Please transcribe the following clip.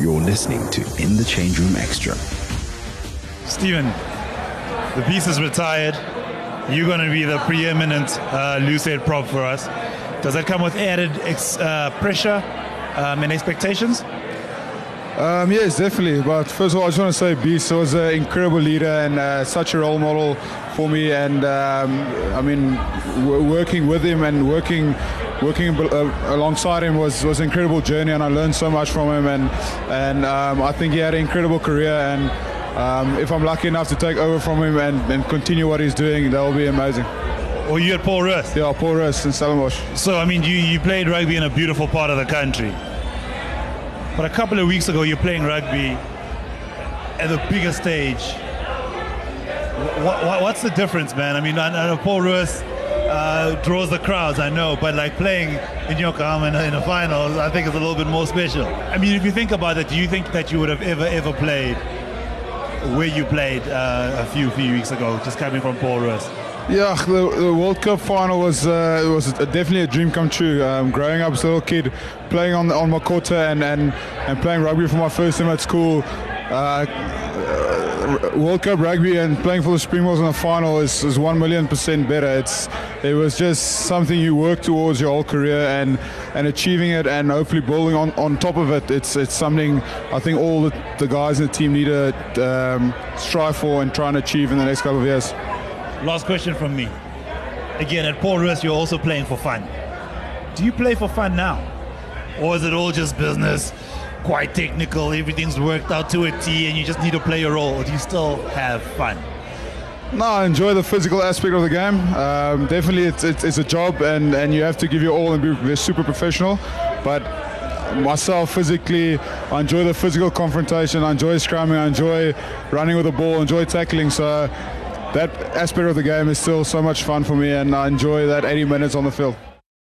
You're listening to In the Change Room Extra. Steven, the beast is retired. You're going to be the preeminent uh, loose head prop for us. Does that come with added ex- uh, pressure um, and expectations? Um, yes, definitely. But first of all, I just want to say Beast was an incredible leader and uh, such a role model for me. And um, I mean, w- working with him and working working uh, alongside him was was an incredible journey, and I learned so much from him. And and um, I think he had an incredible career. And um, if I'm lucky enough to take over from him and, and continue what he's doing, that will be amazing. Or you at Paul Roos? Yeah, Paul Roos in Stellenbosch. So I mean, you you played rugby in a beautiful part of the country. But a couple of weeks ago, you're playing rugby at the bigger stage. What, what, what's the difference, man? I mean, I, I know Paul Roos uh, draws the crowds, I know, but like playing in Yokohama in, in a final, I think is a little bit more special. I mean, if you think about it, do you think that you would have ever, ever played where you played uh, a few few weeks ago, just coming from Paul Roos? Yeah, the, the, World Cup final was uh, was definitely a dream come true. Um, growing up as a little kid, playing on on Makota and, and, and playing rugby for my first time at school. Uh, World Cup rugby and playing for the Springboks in the final is, is one million percent better. It's it was just something you work towards your whole career and and achieving it and hopefully building on, on top of it. It's it's something I think all the, the guys in the team need to um, strive for and try and achieve in the next couple of years. Last question from me. Again, at Paul Roos, you're also playing for fun. Do you play for fun now? Or is it all just business, quite technical, everything's worked out to a T, and you just need to play your role? Do you still have fun? No, I enjoy the physical aspect of the game. Um, definitely, it's, it's, it's, a job, and, and you have to give your all and be super professional. But myself, physically, I enjoy the physical confrontation. I enjoy scrumming. I enjoy running with the ball. I enjoy tackling. So that aspect of the game is still so much fun for me, and I enjoy that 80 minutes on the field.